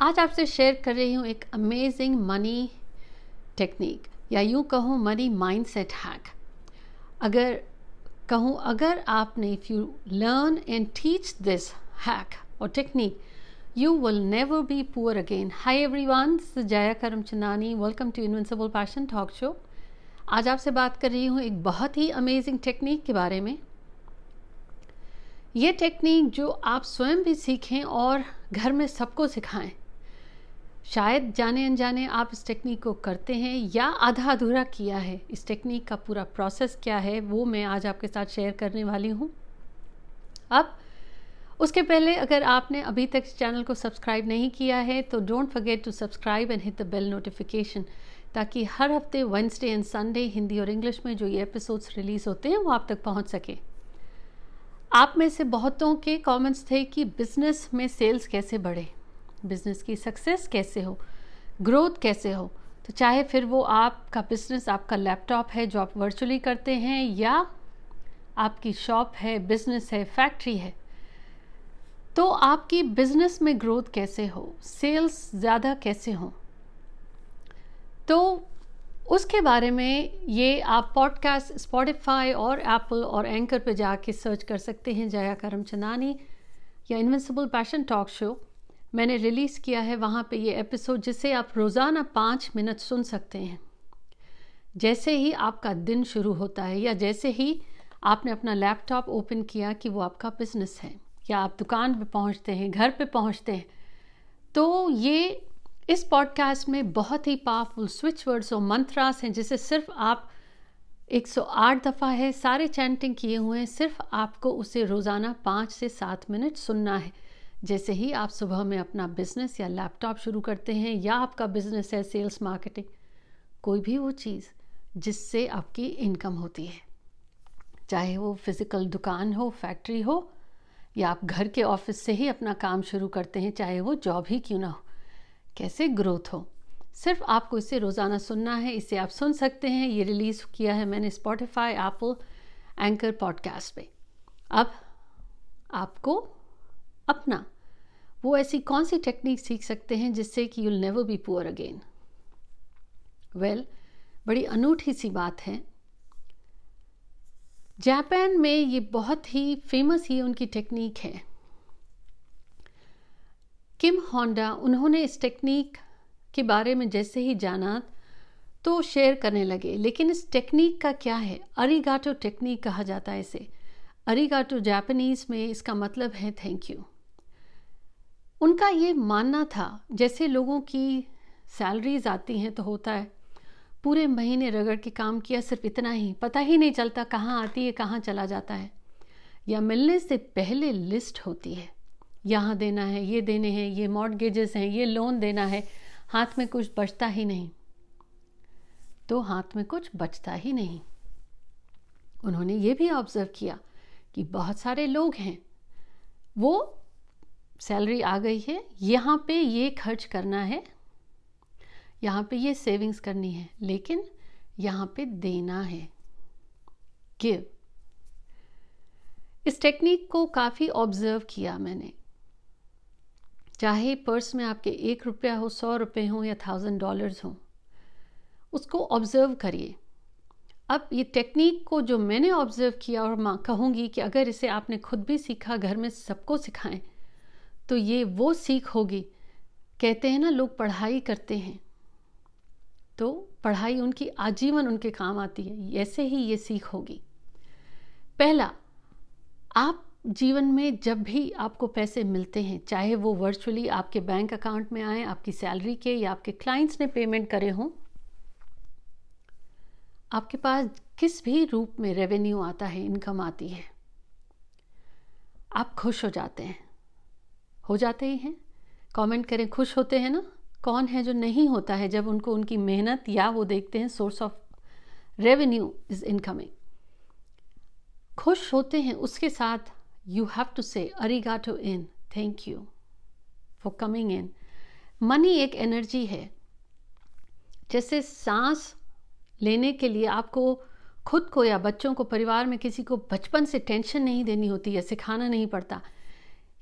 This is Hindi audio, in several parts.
आज आपसे शेयर कर रही हूँ एक अमेजिंग मनी टेक्निक या यूँ कहूँ मनी माइंडसेट हैक अगर कहूँ अगर आपने if you learn and teach this hack और technique you will never be poor again. Hi everyone, this is Jaya Karamchandani. Welcome to Invincible Passion Talk Show. आज आपसे बात कर रही हूँ एक बहुत ही अमेजिंग टेक्निक के बारे में ये टेक्निक जो आप स्वयं भी सीखें और घर में सबको सिखाएँ शायद जाने अनजाने आप इस टेक्निक को करते हैं या आधा अधूरा किया है। इस टेक्निक का पूरा प्रोसेस क्या है, वो मैं आज आपके साथ शेयर करने वाली हूँ। अब, उसके पहले अगर आपने अभी तक इस चैनल को सब्सक्राइब नहीं किया है तो don't forget to subscribe and hit the bell notification ताकि हर हफ़्ते वेंसडे एंड संडे हिंदी और इंग्लिश में जो ये एपिसोड्स रिलीज़ होते हैं, वो आप तक पहुँच सके। आप में से बहुतों के कमेंट्स थे कि बिज़नेस में सेल्स कैसे बढ़े। बिज़नेस की सक्सेस कैसे हो? ग्रोथ कैसे हो? तो चाहे फिर वो आपका बिज़नेस आपका लैपटॉप है जो आप वर्चुअली करते हैं या आपकी शॉप है बिज़नेस है फैक्ट्री है तो आपकी बिज़नेस में ग्रोथ कैसे हो? सेल्स ज़्यादा कैसे हो? तो उसके बारे में ये आप पॉडकास्ट स्पॉटिफाई और एप्पल और एंकर पे जाके सर्च कर सकते हैं, जया करमचंदानी या इन्विंसिबल पैशन टॉक शो मैंने रिलीज़ किया है वहाँ पे ये एपिसोड जिसे आप रोज़ाना पाँच मिनट सुन सकते हैं। जैसे ही आपका दिन शुरू होता है या जैसे ही आपने अपना लैपटॉप ओपन किया कि वो आपका बिज़नेस है या आप दुकान पे पहुँचते हैं, घर पे पहुँचते हैं तो ये इस पॉडकास्ट में बहुत ही पावरफुल स्विच वर्ड्स और मंत्रास हैं जिसे सिर्फ़ आप 108 दफ़ा है सारे चैंटिंग किए हुए हैं, सिर्फ़ आपको उसे रोज़ाना पाँच से सात मिनट सुनना है। जैसे ही आप सुबह में अपना बिज़नेस या लैपटॉप शुरू करते हैं या आपका बिज़नेस है सेल्स मार्केटिंग कोई भी वो चीज़ जिससे आपकी इनकम होती है। चाहे वो फ़िज़िकल दुकान हो फैक्ट्री हो, या आप घर के ऑफ़िस से ही अपना काम शुरू करते हैं, चाहे वो जॉब ही क्यों ना हो। कैसे ग्रोथ हो? सिर्फ़ आपको इसे रोज़ाना सुनना है, इसे आप सुन सकते हैं। ये रिलीज़ किया है मैंने स्पॉटिफाई एप्पल एंकर पॉडकास्ट पे। अब आपको अपना। वो ऐसी कौन सी टेक्निक सीख सकते हैं जिससे कि you'll never be poor again well बड़ी अनूठी सी बात है। जापान में ये बहुत ही फ़ेमस ही उनकी टेक्निक है। किम होंडा, उन्होंने इस टेक्निक के बारे में जैसे ही जाना तो शेयर करने लगे। लेकिन इस टेक्निक का क्या है? अरिगाटो टेक्निक कहा जाता है इसे। अरिगाटो जापानीज़ में इसका मतलब है थैंक यू उनका ये मानना था, जैसे लोगों की सैलरीज आती हैं तो होता है। पूरे महीने रगड़ के काम किया, सिर्फ़ इतना ही, पता ही नहीं चलता कहाँ आती है, कहाँ चला जाता है। या मिलने से पहले लिस्ट होती है, यहाँ देना है, ये देने हैं, ये मॉडगेजेस हैं, ये लोन देना है, हाथ में कुछ बचता ही नहीं। तो हाथ में कुछ बचता ही नहीं। उन्होंने ये भी ऑब्ज़र्व किया कि बहुत सारे लोग हैं, वो सैलरी आ गई है, यहाँ पे ये खर्च करना है, यहाँ पे ये सेविंग्स करनी है, लेकिन यहाँ पे देना है। गिव इस टेक्निक को काफ़ी ऑब्ज़र्व किया मैंने। चाहे पर्स में आपके एक रुपया हो, सौ रुपये हो या थाउज़ेंड डॉलर्स हो, उसको ऑब्ज़र्व करिए। अब ये टेक्निक को जो मैंने ऑब्ज़र्व किया और माँ, कहूँगी कि अगर इसे आपने खुद भी सीखा, घर में सबको सिखाएँ तो ये वो सीख होगी। कहते हैं ना, लोग पढ़ाई करते हैं। तो पढ़ाई उनकी, आजीवन उनके काम आती है। ऐसे ही ये सीख होगी। पहला, आप जीवन में जब भी आपको पैसे मिलते हैं, चाहे वो वर्चुअली आपके बैंक अकाउंट में आए, आपकी सैलरी के या आपके क्लाइंट्स ने पेमेंट करे हों, आपके पास किस भी रूप में रेवेन्यू आता है इनकम आती है, आप खुश हो जाते हैं। हो जाते ही हैं। कमेंट करें, खुश होते हैं ना? कौन है जो नहीं होता है जब उनको उनकी मेहनत या वो देखते हैं source of revenue is incoming खुश होते हैं, उसके साथ you have to say अरिगाटो in thank you for coming in money एक एनर्जी है। जैसे सांस लेने के लिए आपको खुद को या बच्चों को, परिवार में किसी को बचपन से टेंशन नहीं देनी होती या सिखाना नहीं पड़ता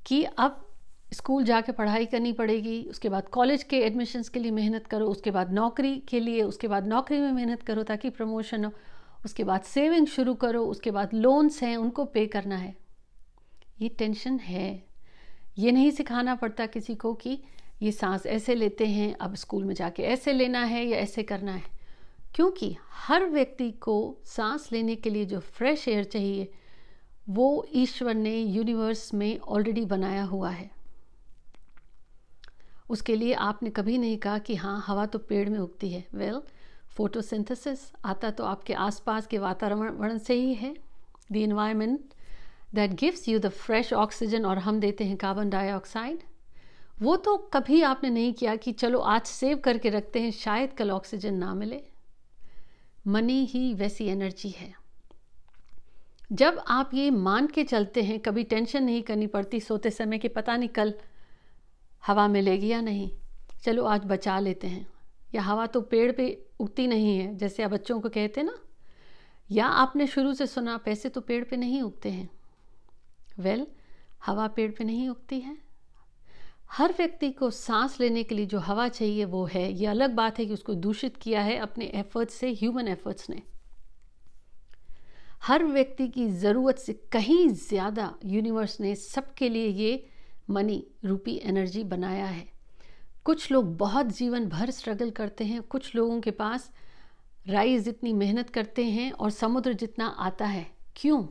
कि अब स्कूल जाके पढ़ाई करनी पड़ेगी, उसके बाद कॉलेज के एडमिशन्स के लिए मेहनत करो, उसके बाद नौकरी के लिए, उसके बाद नौकरी में मेहनत करो ताकि प्रमोशन हो, उसके बाद सेविंग शुरू करो, उसके बाद लोन्स हैं, उनको पे करना है। ये टेंशन है। ये नहीं सिखाना पड़ता किसी को कि ये सांस ऐसे लेते हैं, अब स्कूल में जाके ऐसे लेना है या ऐसे करना है। क्योंकि हर व्यक्ति को सांस लेने के लिए जो फ्रेश एयर चाहिए, वो ईश्वर ने यूनिवर्स में ऑलरेडी बनाया हुआ है। उसके लिए आपने कभी नहीं कहा कि हाँ हवा तो पेड़ में उगती है। वेल well, फोटोसिंथेसिस आता तो आपके आसपास के वातावरण से ही है। The environment that gives you the fresh oxygen और हम देते हैं कार्बन डाइऑक्साइड वो तो कभी आपने नहीं किया कि चलो आज सेव करके रखते हैं शायद कल ऑक्सीजन ना मिले। मनी ही वैसी एनर्जी है। जब आप ये मान के चलते हैं कभी टेंशन नहीं करनी पड़ती सोते समय कि पता नहीं कल हवा मिलेगी या नहीं? चलो आज बचा लेते हैं। या हवा तो पेड़ पे उगती नहीं है जैसे आप बच्चों को कहते ना? या आपने शुरू से सुना पैसे तो पेड़ पे नहीं उगते हैं। वेल well, हवा पेड़ पे नहीं उगती है। हर व्यक्ति को सांस लेने के लिए जो हवा चाहिए वो है। ये अलग बात है कि उसको दूषित किया है अपने एफर्ट्स से ह्यूमन एफर्ट्स ने। हर व्यक्ति की ज़रूरत से कहीं ज़्यादा यूनिवर्स ने सबके लिए ये मनी, रूपी एनर्जी बनाया है। कुछ लोग बहुत जीवन भर स्ट्रगल करते हैं, कुछ लोगों के पास राइज जितनी मेहनत करते हैं और समुद्र जितना आता है। क्यों?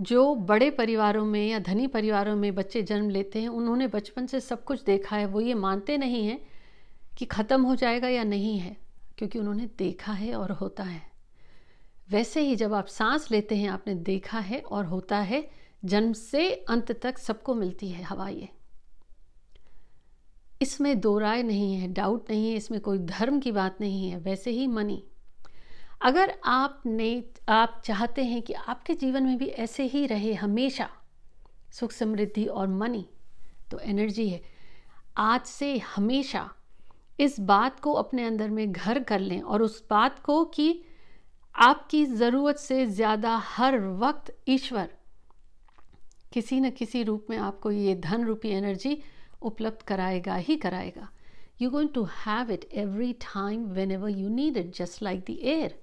जो बड़े परिवारों में या धनी परिवारों में बच्चे जन्म लेते हैं, उन्होंने बचपन से सब कुछ देखा है। वो ये मानते नहीं हैं कि ख़त्म हो जाएगा या नहीं है, क्योंकि उन्होंने देखा है और होता है। वैसे ही जब आप सांस लेते हैं, आपने देखा है और होता है जन्म से अंत तक सबको मिलती है हवा ये। इसमें दो राय नहीं है डाउट नहीं है, इसमें कोई धर्म की बात नहीं है, वैसे ही मनी अगर आपने आप चाहते हैं कि आपके जीवन में भी ऐसे ही रहे हमेशा, सुख समृद्धि और मनी तो एनर्जी है। आज से हमेशा इस बात को अपने अंदर में घर कर लें और उस बात को कि आपकी ज़रूरत से ज़्यादा हर वक्त ईश्वर किसी न किसी रूप में आपको ये धन रूपी एनर्जी उपलब्ध कराएगा ही कराएगा। You going to have it every time whenever you need it just like the air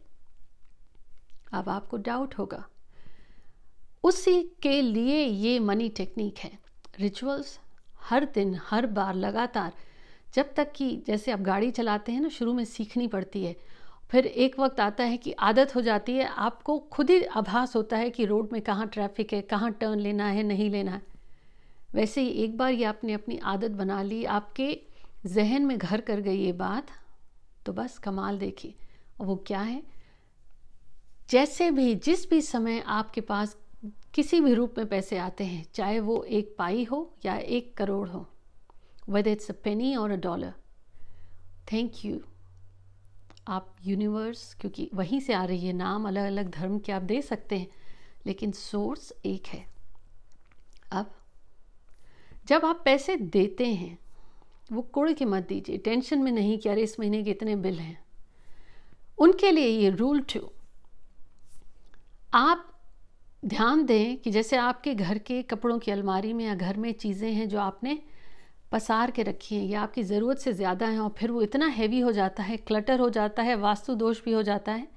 अब आपको डाउट होगा। उसी के लिए ये मनी टेक्निक है। रिचुअल्स हर दिन, हर बार लगातार, जब तक कि जैसे आप गाड़ी चलाते हैं ना, शुरू में सीखनी पड़ती है। फिर एक वक्त आता है कि आदत हो जाती है, आपको खुद ही आभास होता है कि रोड में कहाँ ट्रैफ़िक है, कहाँ टर्न लेना है, नहीं लेना है। वैसे ही एक बार ये आपने अपनी आदत बना ली, आपके जहन में घर कर गई ये बात तो बस कमाल देखिए और वो क्या है? जैसे भी, जिस भी समय आपके पास किसी भी रूप में पैसे आते हैं, चाहे वो एक पाई हो या एक करोड़ हो वेद इट्स अ पेनी और अ डॉलर थैंक यू आप यूनिवर्स क्योंकि वहीं से आ रही है नाम अलग अलग धर्म के आप दे सकते हैं, लेकिन सोर्स एक है। अब, जब आप पैसे देते हैं, वो कुड़ के मत दीजिए, टेंशन में नहीं कि अरे इस महीने के इतने बिल हैं। उनके लिए ये रूल टू आप ध्यान दें कि जैसे आपके घर के कपड़ों की अलमारी में या घर में चीज़ें हैं जो आपने पसार के रखी हैं या आपकी ज़रूरत से ज़्यादा हैं और फिर वो इतना हैवी हो जाता है क्लटर हो जाता है वास्तु दोष भी हो जाता है।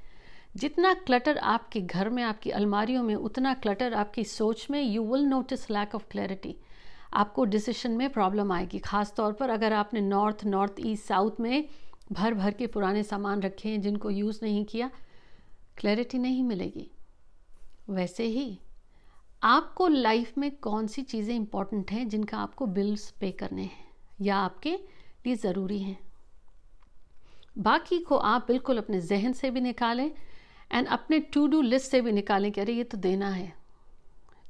जितना क्लटर आपके घर में, आपकी अलमारियों में, उतना क्लटर आपकी सोच में you will notice lack of clarity आपको डिसीशन में प्रॉब्लम आएगी। ख़ास तौर पर अगर आपने नॉर्थ नॉर्थ ईस्ट साउथ में भर भर के पुराने सामान रखे हैं जिनको यूज़ नहीं किया क्लैरिटी नहीं मिलेगी। वैसे ही आपको लाइफ में कौन सी चीज़ें इंपॉर्टेंट हैं जिनका आपको बिल्स पे करने हैं या आपके लिए ज़रूरी हैं? बाकी को आप बिल्कुल अपने जहन से भी निकालें एंड अपने टू डू लिस्ट से भी निकालें कि अरे ये तो देना है।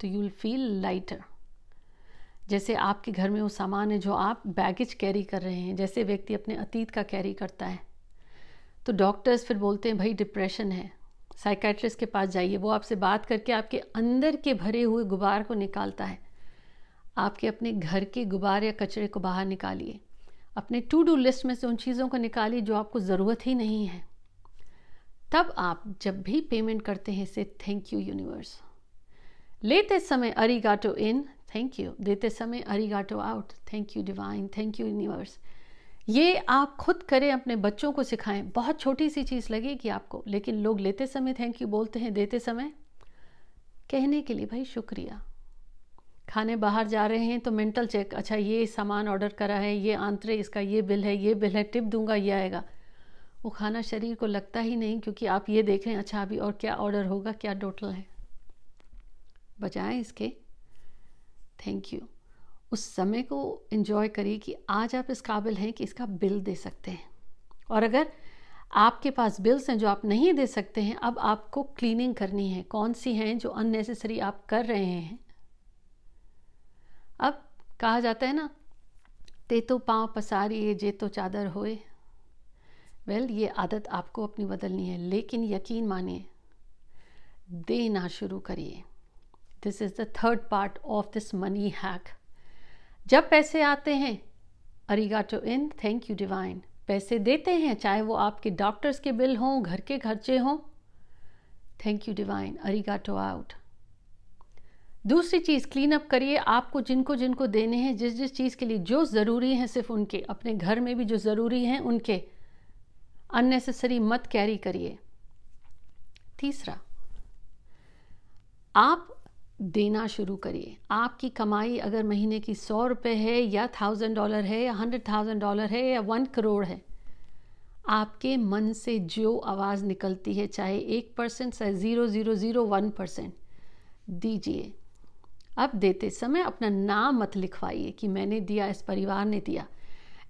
तो यू विल फील लाइटर जैसे आपके घर में वो सामान है जो आप बैगेज कैरी कर रहे हैं, जैसे व्यक्ति अपने अतीत का कैरी करता है। तो डॉक्टर्स फिर बोलते हैं, भाई डिप्रेशन है। साइकेट्रिस्ट के पास जाइए। वो आपसे बात करके आपके अंदर के भरे हुए गुबार को निकालता है। आपके अपने घर के गुबार या कचरे को बाहर निकालिए। अपने टू डू लिस्ट में से उन चीज़ों को निकालिए जो आपको ज़रूरत ही नहीं है। तब आप जब भी पेमेंट करते हैं से थैंक यू यूनिवर्स लेते समय अरिगाटो इन थैंक यू देते समय अरिगाटो out thank you divine thank you universe ये आप खुद करें, अपने बच्चों को सिखाएँ। बहुत छोटी सी चीज़ लगेगी आपको, लेकिन लोग लेते समय थैंक यू बोलते हैं, देते समय। कहने के लिए भाई शुक्रिया। खाने बाहर जा रहे हैं तो मेंटल चेक अच्छा ये सामान ऑर्डर करा है, ये आंतरे, इसका ये बिल है, ये बिल है, टिप दूँगा, ये आएगा। वो खाना शरीर को लगता ही नहीं, क्योंकि आप ये देख रहे हैं अच्छा अभी और क्या ऑर्डर होगा, क्या टोटल है। बजाय इसके, थैंक यू। उस समय को इन्जॉय करिए कि आज आप इस काबिल हैं कि इसका बिल दे सकते हैं। और अगर आपके पास बिल्स हैं जो आप नहीं दे सकते हैं, अब आपको क्लीनिंग करनी है। कौन सी हैं जो अननेसेसरी आप कर रहे हैं? अब कहा जाता है ना, ते तो पाँव पसारिए जे तो चादर होए। वेल ये आदत आपको अपनी बदलनी है, लेकिन यकीन मानिए, देना शुरू करिए। This is the third part of this money hack जब पैसे आते हैं, अरिगाटो इन थैंक यू डिवाइन पैसे देते हैं, चाहे वो आपके डॉक्टर्स के बिल हों, घर के खर्चे हों। थैंक यू डिवाइन अरिगाटो आउट दूसरी चीज़ क्लीन अप करिए आपको जिनको जिनको देने हैं, जिस जिस चीज़ के लिए जो ज़रूरी है सिर्फ़ उनके, अपने घर में भी जो ज़रूरी हैं उनके। अननेसेसरी मत कैरी करिए। तीसरा, आप देना शुरू करिए। आपकी कमाई अगर महीने की सौ रुपये है या थाउज़ेंड डॉलर है या हंड्रेड थाउज़ेंड डॉलर है या वन करोड़ है, आपके मन से जो आवाज़ निकलती है, चाहे एक परसेंट चाहे zero zero zero one percent दीजिए। अब देते समय अपना नाम मत लिखवाइए कि मैंने दिया, इस परिवार ने दिया।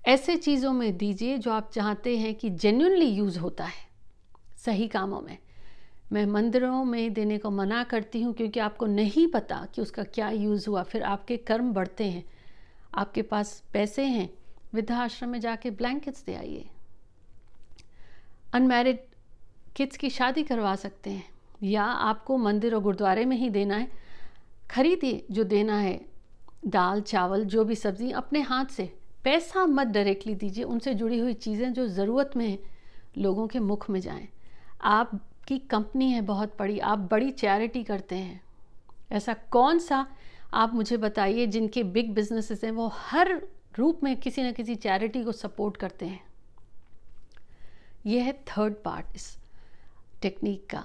ऐसे चीज़ों में दीजिए जो आप चाहते हैं कि जेन्यूनली यूज़ होता है, सही कामों में। मैं मंदिरों में देने को मना करती हूँ क्योंकि आपको नहीं पता कि उसका क्या यूज़ हुआ। फिर आपके कर्म बढ़ते हैं। आपके पास पैसे हैं। वृद्धाश्रम में जाके ब्लैंकेट्स दे आइए। अनमेरिड किड्स की शादी करवा सकते हैं। या आपको मंदिर और गुरुद्वारे में ही देना है। खरीदिए जो देना है। दाल, चावल, जो भी सब्ज़ी अपने हाथ से। पैसा मत डायरेक्टली दीजिए। उनसे जुड़ी हुई चीज़ें जो ज़रूरत में है, लोगों के मुख में जाएँ। आपकी कंपनी है बहुत बड़ी, आप बड़ी चैरिटी करते हैं। ऐसा कौन सा आप मुझे बताइए जिनके बिग बिजनेसेस हैं, वो हर रूप में किसी न किसी चैरिटी को सपोर्ट करते हैं? यह है थर्ड पार्ट इस टेक्निक का।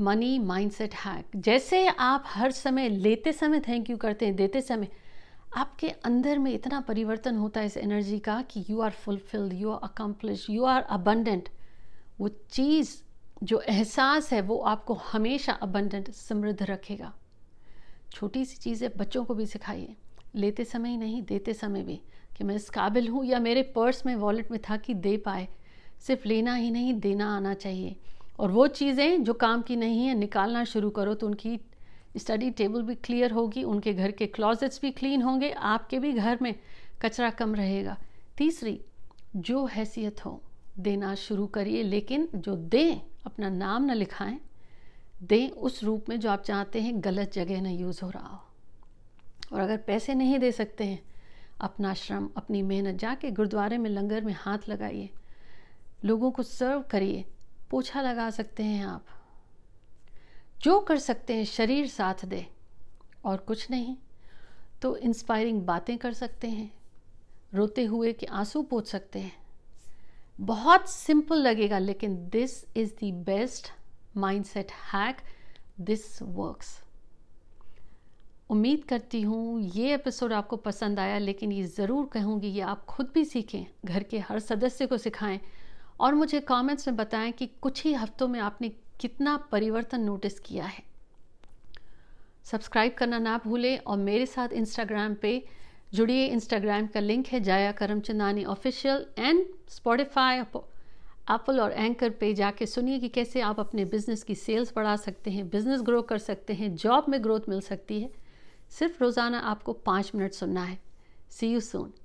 मनी माइंडसेट हैक जैसे आप हर समय लेते समय थैंक यू करते हैं, देते समय, आपके अंदर में इतना परिवर्तन होता है इस एनर्जी का कि you are fulfilled you are accomplish you are abundant वो चीज़ जो एहसास है, वो आपको हमेशा अबंडेंट समृद्ध रखेगा। छोटी सी चीज़ें बच्चों को भी सिखाइए। लेते समय ही नहीं, देते समय भी। कि मैं इस काबिल हूँ या मेरे पर्स में वॉलेट में था कि दे पाए। सिर्फ़ लेना ही नहीं, देना आना चाहिए। और वो चीज़ें जो काम की नहीं है, निकालना शुरू करो तो उनकी स्टडी टेबल भी क्लियर होगी, उनके घर के क्लॉजेट्स भी क्लीन होंगे, आपके भी घर में कचरा कम रहेगा। तीसरी, जो हैसियत हो, देना शुरू करिए, लेकिन जो दें अपना नाम न लिखाएँ, दें उस रूप में जो आप चाहते हैं, गलत जगह ना यूज़ हो रहा हो। और अगर पैसे नहीं दे सकते हैं, अपना श्रम, अपनी मेहनत जाके गुरुद्वारे में लंगर में हाथ लगाइए। लोगों को सर्व करिए, पोछा लगा सकते हैं आप। जो कर सकते हैं, शरीर साथ दे, और कुछ नहीं तो इंस्पायरिंग बातें कर सकते हैं। रोते हुए के आँसू पोछ सकते हैं। बहुत सिंपल लगेगा, लेकिन this is the best mindset hack this works उम्मीद करती हूँ ये एपिसोड आपको पसंद आया, लेकिन ये ज़रूर कहूँगी ये आप खुद भी सीखें, घर के हर सदस्य को सिखाएँ, और मुझे कमेंट्स में बताएँ कि कुछ ही हफ्तों में आपने कितना परिवर्तन नोटिस किया है। सब्सक्राइब करना ना भूलें और मेरे साथ इंस्टाग्राम पे जुड़िए इंस्टाग्राम का लिंक है Jaya Karamchandani official and Spotify Apple और एंकर पे जाके सुनिए कि कैसे आप अपने बिज़नेस की सेल्स बढ़ा सकते हैं बिज़नेस ग्रो कर सकते हैं जॉब में ग्रोथ मिल सकती है। सिर्फ़ रोज़ाना आपको पाँच मिनट सुनना है। सी यू सून